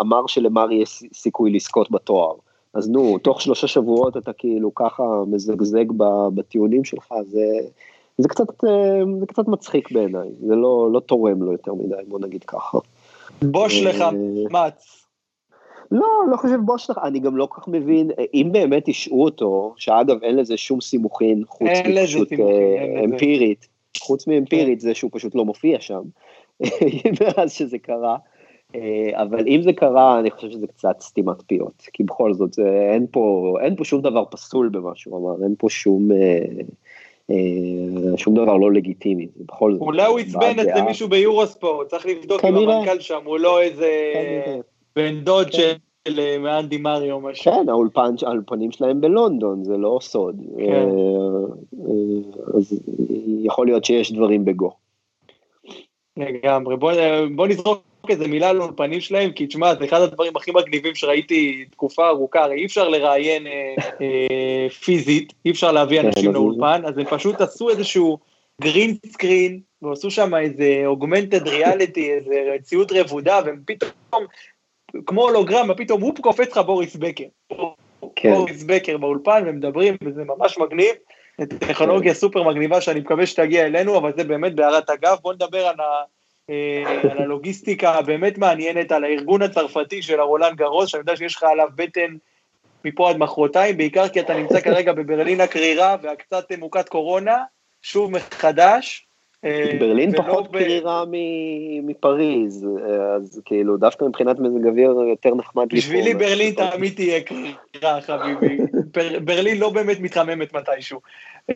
אמר שלמארי יש סיכוי לזכות בתואר. אז נו, תוך שלושה שבועות אתה כאילו ככה מזגזג בטיעונים שלך, זה, זה, קצת, אה, זה קצת מצחיק בעיניי, זה לא, לא תורם לו יותר מדי, בוא נגיד ככה. בוש לך אה, מאץ. לא, לא חושב בוש לך, אני גם לא כל כך מבין, אם באמת השעו אותו, שאגב אין לזה שום סימוכין, חוץ מפשוט. אמפירית, חוץ מאמפירית זה שהוא פשוט לא מופיע שם, מאז שזה קרה, אה, אבל אם זה קרה, אני חושב שזה קצת סתימת פיות, כי בכל זאת, זה, אין, פה, אין פה שום דבר פסול במה שהוא אמר, אין פה שום, אה, שום דבר לא לגיטימי, בכל זאת. אולי הוא עצבן את זה מישהו ביורוספורט, צריך לבדוק אם המנכ"ל שם הוא לא איזה בן דוד של מאנדי מרי או משהו. כן, האולפנים שלהם בלונדון, זה לא סוד. כן. אז יכול להיות שיש דברים בגו. לגמרי, בוא, בוא נזרוק איזה מילה על האולפנים שלהם, כי תשמע, זה אחד הדברים הכי מגניבים שראיתי תקופה ארוכה, הרי אי אפשר לראיין אה, אה, פיזית, אי אפשר להביא כן, אנשים לאולפן, אז הם פשוט עשו איזשהו גרין סקרין, ועשו שם איזה אוגמנטד ריאליטי, איזה ציוד רבודה, והם פתאום, כמו הולוגרמה, פתאום הוא קופץ לך בוריס בקר. כן. בוריס בקר באולפן, ומדברים, וזה ממש מגניב. טכנולוגיה סופר מגניבה שאני מקווה שתגיע אלינו, אבל זה באמת בהערת אגב. בוא נדבר על, ה, אה, על הלוגיסטיקה הבאמת מעניינת, על הארגון הצרפתי של הרולנד גרוס, שאני יודע שיש לך עליו בטן מפה עד מחרתיים, בעיקר כי אתה נמצא כרגע בברלין הקרירה והקצת מוכת קורונה, שוב מחדש. אה, ברלין פחות ב... קרירה מפריז, אז כאילו דווקא מבחינת מזג אוויר יותר נחמד לי. בשבילי ברלין תמיד תהיה קרירה חביבי, ברלין לא באמת מתחממת מתישהו.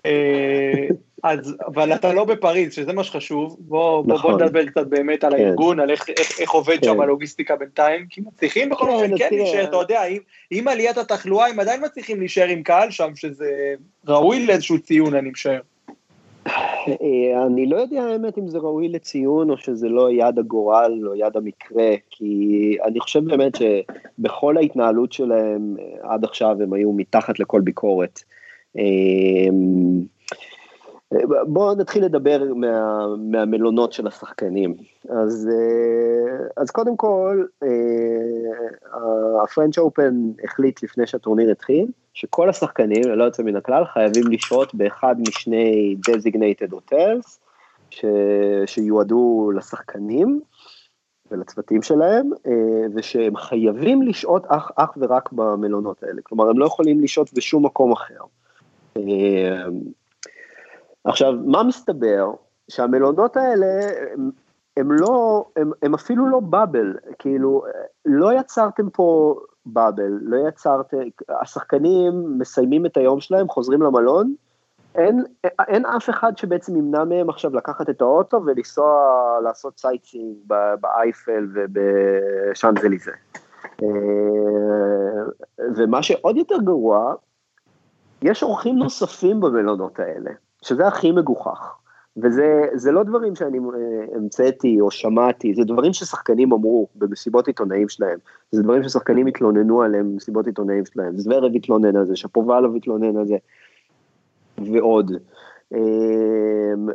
אה, אז, אבל אתה לא בפריז, שזה מה שחשוב, בוא, נכון. בוא נדבר קצת באמת על כן. הארגון, על איך, איך, איך עובד כן. שם הלוגיסטיקה בינתיים, כי מצליחים בכל אופן כן, כן להישאר, אתה יודע, עם, עם עליית התחלואה הם עדיין מצליחים להישאר עם קהל שם, שזה ראוי לאיזשהו ציון, אני משער. אה, אני לא יודע האמת אם זה ראוי לציון או שזה לא יד הגורל או יד המקרה, כי אני חושב באמת שבכל ההתנהלות שלהם אה, עד עכשיו הם היו מתחת לכל ביקורת. אה, בואו נתחיל לדבר מה, מהמלונות של השחקנים. אז, אז קודם כל, הפרנץ' אופן החליט לפני שהטורניר התחיל, שכל השחקנים, ללא יוצא מן הכלל, חייבים לשהות באחד משני designated hotels, ש... שיועדו לשחקנים ולצוותים שלהם, אה, ושהם חייבים לשהות אך, אך ורק במלונות האלה, כלומר הם לא יכולים לשהות בשום מקום אחר. עכשיו, מה מסתבר? שהמלונות האלה, הם, הם לא, הם, הם אפילו לא באבל, כאילו, לא יצרתם פה bubble, לא יצרת, השחקנים מסיימים את היום שלהם, חוזרים למלון, אין, אין אף אחד שבעצם ימנע מהם עכשיו לקחת את האוטו ולנסוע לעשות sightseeing באייפל ובשאנזליזה. אה, ומה שעוד יותר גרוע, יש אורחים נוספים במלונות האלה, שזה הכי מגוחך. וזה לא דברים שאני אה, המצאתי או שמעתי, זה דברים ששחקנים אמרו במסיבות עיתונאים שלהם, זה דברים ששחקנים התלוננו עליהם במסיבות עיתונאים שלהם, זוורב התלונן על זה, שפובלוב התלונן על זה, ועוד. אמ,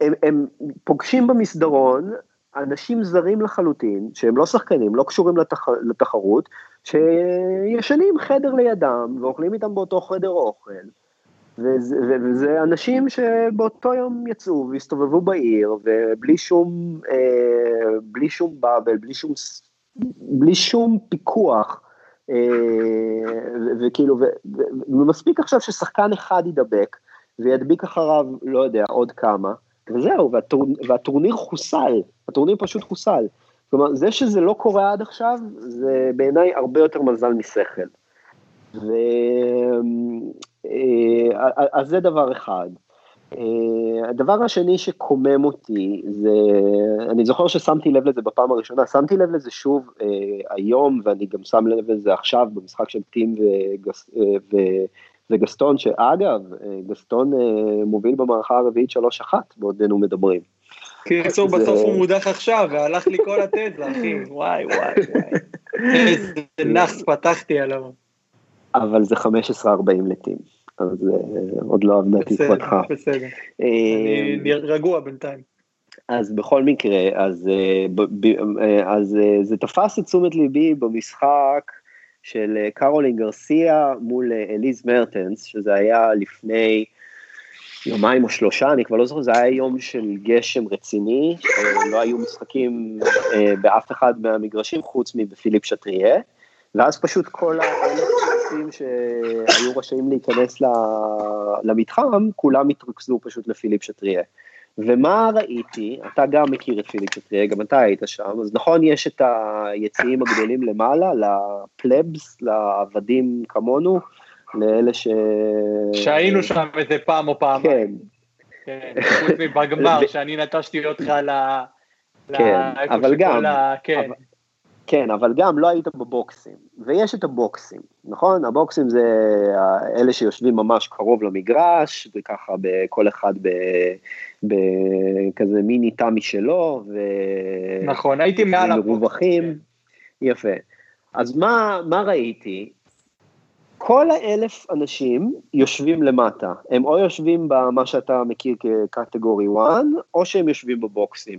הם, הם פוגשים במסדרון אנשים זרים לחלוטין, שהם לא שחקנים, לא קשורים לתח, לתחרות, שישנים חדר לידם ואוכלים איתם באותו חדר אוכל. וזה, וזה אנשים שבאותו יום יצאו והסתובבו בעיר ובלי שום, אה, בלי שום באבל, בלי שום, בלי שום פיקוח. אה, וכאילו, ומספיק עכשיו ששחקן אחד ידבק וידביק אחריו, לא יודע, עוד כמה, וזהו, והטור, והטורניר חוסל, הטורניר פשוט חוסל. כלומר, זה שזה לא קורה עד עכשיו, זה בעיניי הרבה יותר מזל משכל. ו... אה, אז זה דבר אחד. אה, הדבר השני שקומם אותי זה, אני זוכר ששמתי לב לזה בפעם הראשונה, שמתי לב לזה שוב אה, היום ואני גם שם לב לזה עכשיו במשחק של טים וגס, ו, וגסטון, שאגב, גסטון מוביל במערכה הרביעית 3-1 בעודנו מדברים. קיצור, בסוף הוא מודח עכשיו, והלך לי כל התזה, אחי, וואי וואי וואי. איזה נאחס פתחתי עליו. אבל זה 15-40 לטים, אז אה, עוד לא עבדה תקוותך. בסדר, אה, אני רגוע בינתיים. אז בכל מקרה, אז, אה, אז זה תפס את תשומת ליבי במשחק של קרולין גרסיה מול אליז מרטנס, שזה היה לפני יומיים או שלושה, אני כבר לא זוכר, זה היה יום של גשם רציני, לא היו משחקים באף אחד מהמגרשים חוץ מבפיליפ שטריה, ואז פשוט כל האלה אנשים שהיו רשאים להיכנס למתחם, כולם התרכזו פשוט לפיליפ שטריה. ומה ראיתי, אתה גם מכיר את פיליפ שטריה, גם אתה היית שם, אז נכון יש את היציעים הגדולים למעלה, לפלבס, לעבדים כמונו, לאלה ש... שהיינו שם איזה פעם או פעמיים. כן. כן, חוץ מבגמר, שאני נטשתי אותך ל... כן, אבל גם, כן. אבל, כן, גם לא היית בבוקסים, ויש את הבוקסים, נכון? הבוקסים זה אלה שיושבים ממש קרוב למגרש, וככה כל אחד בכזה מיני תא משלו, ו... נכון, הייתי מעל הבוקסים. מרווחים, יפה. אז מה, מה ראיתי? כל האלף אנשים יושבים למטה, הם או יושבים במה שאתה מכיר כקטגורי 1, או שהם יושבים בבוקסים.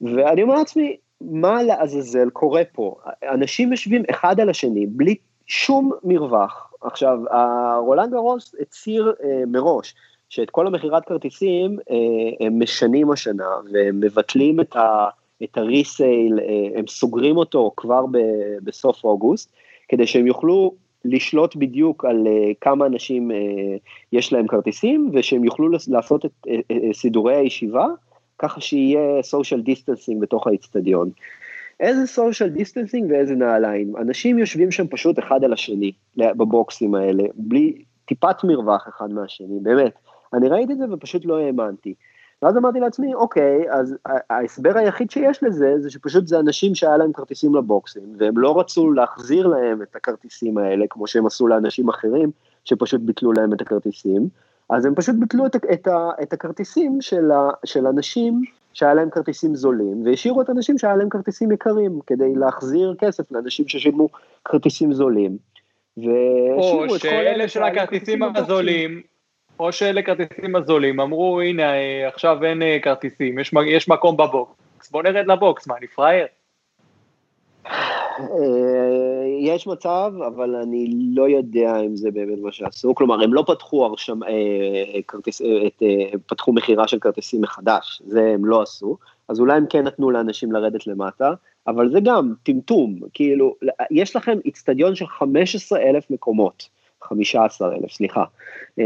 ואני אומר לעצמי, מה לעזאזל קורה פה? אנשים יושבים אחד על השני בלי שום מרווח. עכשיו, רולנד גרוס הצהיר אה, מראש שאת כל המכירת כרטיסים אה, הם משנים השנה והם מבטלים את, ה, את הריסייל, אה, הם סוגרים אותו כבר ב, בסוף אוגוסט, כדי שהם יוכלו לשלוט בדיוק על uh, כמה אנשים uh, יש להם כרטיסים, ושהם יוכלו לעשות את uh, uh, סידורי הישיבה, ככה שיהיה social distancing בתוך האיצטדיון. איזה social distancing ואיזה נעליים. אנשים יושבים שם פשוט אחד על השני, בבוקסים האלה, בלי טיפת מרווח אחד מהשני, באמת. אני ראיתי את זה ופשוט לא האמנתי. ואז אמרתי לעצמי, אוקיי, אז ההסבר היחיד שיש לזה, זה שפשוט זה אנשים שהיה להם כרטיסים לבוקסים, והם לא רצו להחזיר להם את הכרטיסים האלה, כמו שהם עשו לאנשים אחרים, שפשוט ביטלו להם את הכרטיסים, אז הם פשוט ביטלו את, את, את הכרטיסים של, ה, של אנשים שהיה להם כרטיסים זולים, והשאירו את האנשים שהיה להם כרטיסים יקרים, כדי להחזיר כסף לאנשים ששילמו כרטיסים זולים. והשאירו את כל אלה של הכרטיסים הזולים, או שאלה כרטיסים הזולים, אמרו הנה עכשיו אין אה, כרטיסים, יש, יש מקום בבוקס, בוא נרד לבוקס, מה אני פראייר? אה, יש מצב, אבל אני לא יודע אם זה באמת מה שעשו, כלומר הם לא פתחו הרשם, אה, כרטיס, את, פתחו מכירה של כרטיסים מחדש, זה הם לא עשו, אז אולי הם כן נתנו לאנשים לרדת למטה, אבל זה גם טמטום, כאילו, יש לכם איצטדיון של 15 אלף מקומות, 15 אלף, סליחה. אמ,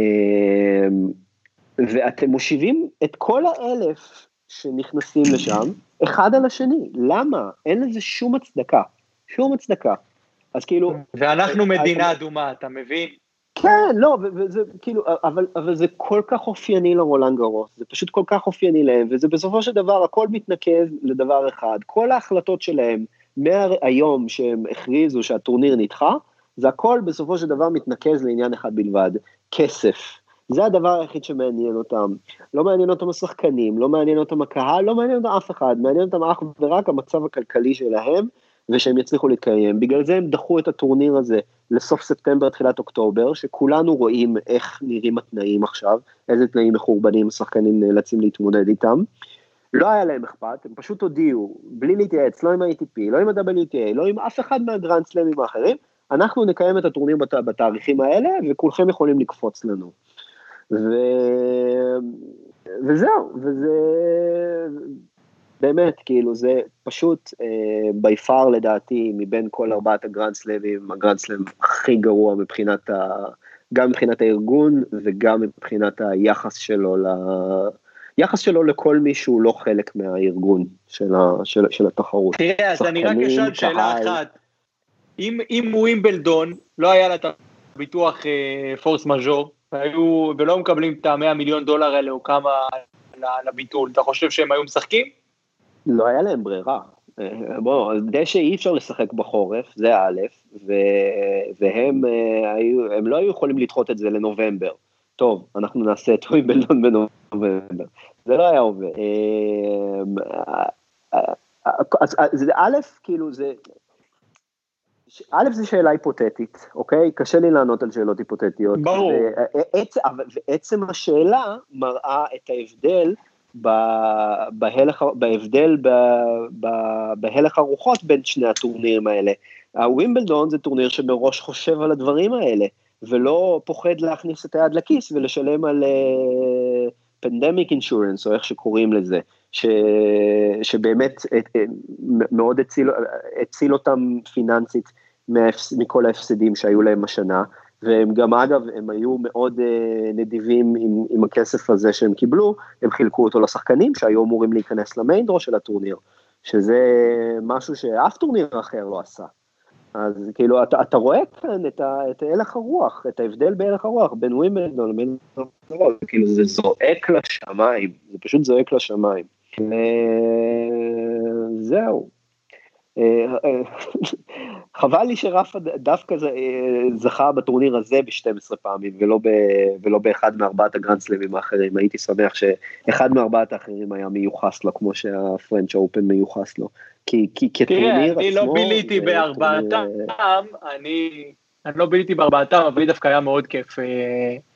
ואתם מושיבים את כל האלף שנכנסים לשם, אחד על השני. למה? אין לזה שום הצדקה. שום הצדקה. אז כאילו... ואנחנו מדינה אדומה, אתה מבין? כן, לא, וזה כאילו, אבל, אבל זה כל כך אופייני לרולנד גרוס, זה פשוט כל כך אופייני להם, וזה בסופו של דבר הכל מתנקז לדבר אחד, כל ההחלטות שלהם מהיום שהם הכריזו שהטורניר נדחה, זה הכל בסופו של דבר מתנקז לעניין אחד בלבד, כסף. זה הדבר היחיד שמעניין אותם. לא מעניין אותם השחקנים, לא מעניין אותם הקהל, לא מעניין אותם אף אחד, מעניין אותם אך ורק המצב הכלכלי שלהם, ושהם יצליחו להתקיים. בגלל זה הם דחו את הטורניר הזה לסוף ספטמבר, תחילת אוקטובר, שכולנו רואים איך נראים התנאים עכשיו, איזה תנאים מחורבנים השחקנים נאלצים להתמודד איתם. לא היה להם אכפת, הם פשוט הודיעו, בלי להתייעץ, לא עם ה-ATP, לא עם ה-WTA, לא עם אף אחד מהגרנד סלאמים האחרים, אנחנו נקיים את הטורניר בת... בתאריכים האלה, וכולכם יכולים לקפוץ לנו. ו... וזהו, וזה באמת, כאילו, זה פשוט בי uh, פאר לדעתי, מבין כל ארבעת הגרנד סלאבים, הגרנד סלאם הכי גרוע מבחינת ה... גם מבחינת הארגון וגם מבחינת היחס שלו ל... יחס שלו לכל מי שהוא לא חלק מהארגון של, ה, של, של התחרות. תראה, אז אני רק אשאל שאלה אחת. אם, אם ווימבלדון לא היה לה את הביטוח אה, פורס מז'ור, והיו, ולא מקבלים את המאה מיליון דולר האלה או כמה לביטול, אתה חושב שהם היו משחקים? לא היה להם ברירה. אה, בוא, דשא אי אפשר לשחק בחורף, זה א', ו, והם אה, היו, הם לא היו יכולים לדחות את זה לנובמבר. טוב, אנחנו נעשה את ווימבלדון בנובמבר. זה לא היה עובד. אה, אז א', כאילו זה, א', זו שאלה היפותטית, אוקיי? קשה לי לענות על שאלות היפותטיות. ברור. ועצ... ועצם השאלה מראה את ההבדל. בהלך, בהבדל. בהלך הרוחות בין שני הטורנירים האלה. הווימבלדון זה טורניר שמראש חושב על הדברים האלה, ולא פוחד להכניס את היד לכיס ולשלם על פנדמיק uh, אינשורנס, או איך שקוראים לזה. ש, שבאמת מאוד הציל, הציל אותם פיננסית מכל ההפסדים שהיו להם השנה, והם גם אגב, הם היו מאוד uh, נדיבים עם, עם הכסף הזה שהם קיבלו, הם חילקו אותו לשחקנים שהיו אמורים להיכנס למיינדרו של הטורניר, שזה משהו שאף טורניר אחר לא עשה. אז כאילו, אתה, אתה רואה כאן את, ה, את הלך הרוח, את ההבדל בהלך הרוח בין ווימלדון לבין... כאילו, זה זועק לשמיים, זה פשוט זועק לשמיים. וזהו. אה, אה, חבל לי שרפה דווקא אה, זכה בטורניר הזה ב-12 פעמים ולא, ב, ולא באחד מארבעת הגרנדסלמים האחרים, הייתי שמח שאחד מארבעת האחרים היה מיוחס לו כמו שהפרנץ' אופן מיוחס לו, כי, כי כטורניר עצמו... תראה, אני לא ביליתי בארבעתם, אני אני לא ביליתי בארבעתם, אבל לי דווקא היה מאוד כיף אה,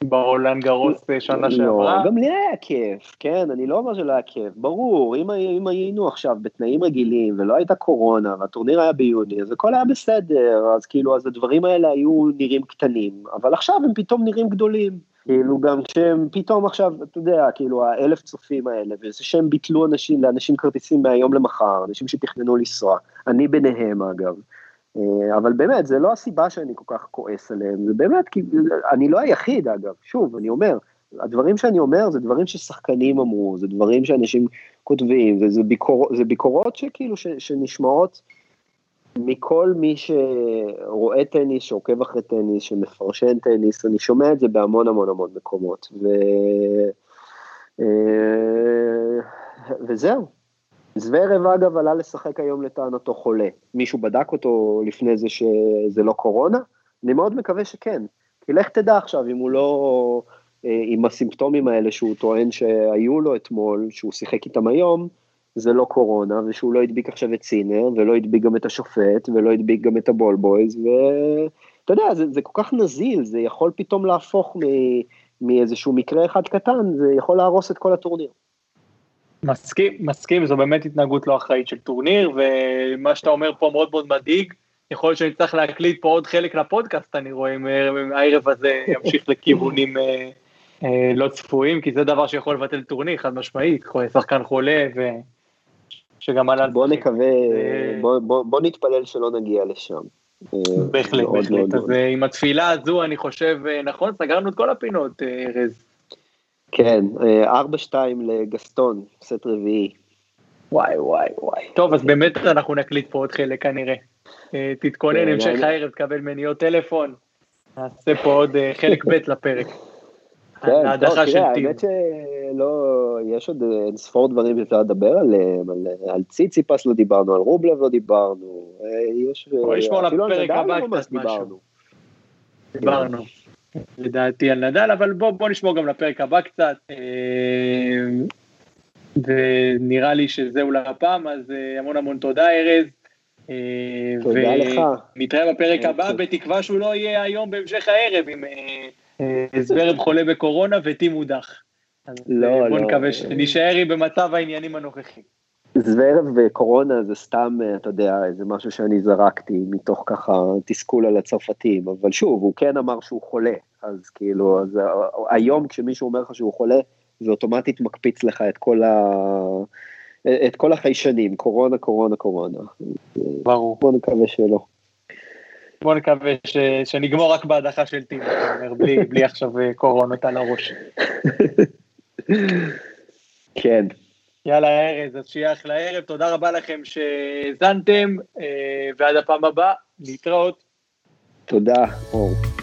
ברולנד גרוס אה, שנה לא, שעברה. גם לי היה כיף, כן, אני לא אומר שלא היה כיף, ברור, אם, היינו עכשיו בתנאים רגילים ולא הייתה קורונה והטורניר היה ביוני, אז הכל היה בסדר, אז כאילו, אז הדברים האלה היו נראים קטנים, אבל עכשיו הם פתאום נראים גדולים. כאילו גם כשהם פתאום עכשיו, אתה יודע, כאילו האלף צופים האלה, וזה שהם ביטלו אנשים, לאנשים כרטיסים מהיום למחר, אנשים שתכננו לנסוע, אני ביניהם אגב. אה, אבל באמת, זה לא הסיבה שאני כל כך כועס עליהם, זה באמת, כי אני לא היחיד אגב, שוב, אני אומר, הדברים שאני אומר זה דברים ששחקנים אמרו, זה דברים שאנשים כותבים, זה, זה, ביקור, זה ביקורות שכאילו ש, שנשמעות מכל מי שרואה טניס, שעוקב אחרי טניס, שמפרשן טניס, אני שומע את זה בהמון המון המון מקומות, ו... אה, וזהו, זוורב אגב עלה לשחק היום לטענתו חולה. מישהו בדק אותו לפני זה שזה לא קורונה? אני מאוד מקווה שכן. כי לך תדע עכשיו אם הוא לא, אה, עם הסימפטומים האלה שהוא טוען שהיו לו אתמול, שהוא שיחק איתם היום, זה לא קורונה, ושהוא לא הדביק עכשיו את סינר, ולא הדביק גם את השופט, ולא הדביק גם את הבול בויז, ואתה יודע, זה, זה כל כך נזיל, זה יכול פתאום להפוך מאיזשהו מקרה אחד קטן, זה יכול להרוס את כל הטורניר. מסכים, מסכים, זו באמת התנהגות לא אחראית של טורניר, ומה שאתה אומר פה מאוד מאוד מדאיג. יכול להיות שאני צריך להקליט פה עוד חלק לפודקאסט, אני רואה אם הערב הזה ימשיך לכיוונים אה, אה, לא צפויים, כי זה דבר שיכול לבטל טורניר, חד משמעית, שחקן חולה, ושגם עלה... בוא נקווה, בוא, בוא, בוא נתפלל שלא נגיע לשם. אה, בהחלט, בהחלט. אז עם התפילה הזו, אני חושב, נכון, סגרנו את כל הפינות, ארז. כן, 4-2 אה, לגסטון, סט רביעי. וואי וואי וואי. טוב, אז באמת אנחנו נקליט פה עוד חלק כנראה. אה, תתכונן, כן, המשך הערב, תקבל ממני עוד טלפון. נעשה פה עוד אה, חלק ב' לפרק. כן, טוב, תראה, האמת שלא, יש עוד אין ספור דברים שאפשר לדבר עליהם, על, על ציציפס לא דיברנו, על רובלב לא דיברנו, יש... בוא נשמור לפרק הבא קצת משהו. דיברנו. לדעתי על נדל, אבל בוא, בוא נשמור גם לפרק הבא קצת. אה, ונראה לי שזהו לפעם, אז אה, המון המון תודה ארז. אה, תודה לך. נתראה בפרק הבא, בתקווה שהוא לא יהיה היום בהמשך הערב עם זוורב חולה בקורונה וטים מודח. לא, לא. בוא נקווה שנשאר במצב העניינים הנוכחי. זוורב וקורונה זה סתם, אתה יודע, זה משהו שאני זרקתי מתוך ככה תסכול על הצרפתים, אבל שוב, הוא כן אמר שהוא חולה, אז כאילו, אז היום כשמישהו אומר לך שהוא חולה, זה אוטומטית מקפיץ לך את כל, ה... את כל החיישנים, קורונה, קורונה, קורונה. ברור. בוא נקווה שלא. בוא נקווה ש... שנגמור רק בהדחה של טינה, בלי, בלי עכשיו אה, קורונות על הראש. כן. יאללה ארז, אז שיהיה אחלה ערב, תודה רבה לכם שהאזנתם, אה, ועד הפעם הבאה, להתראות. תודה, אור.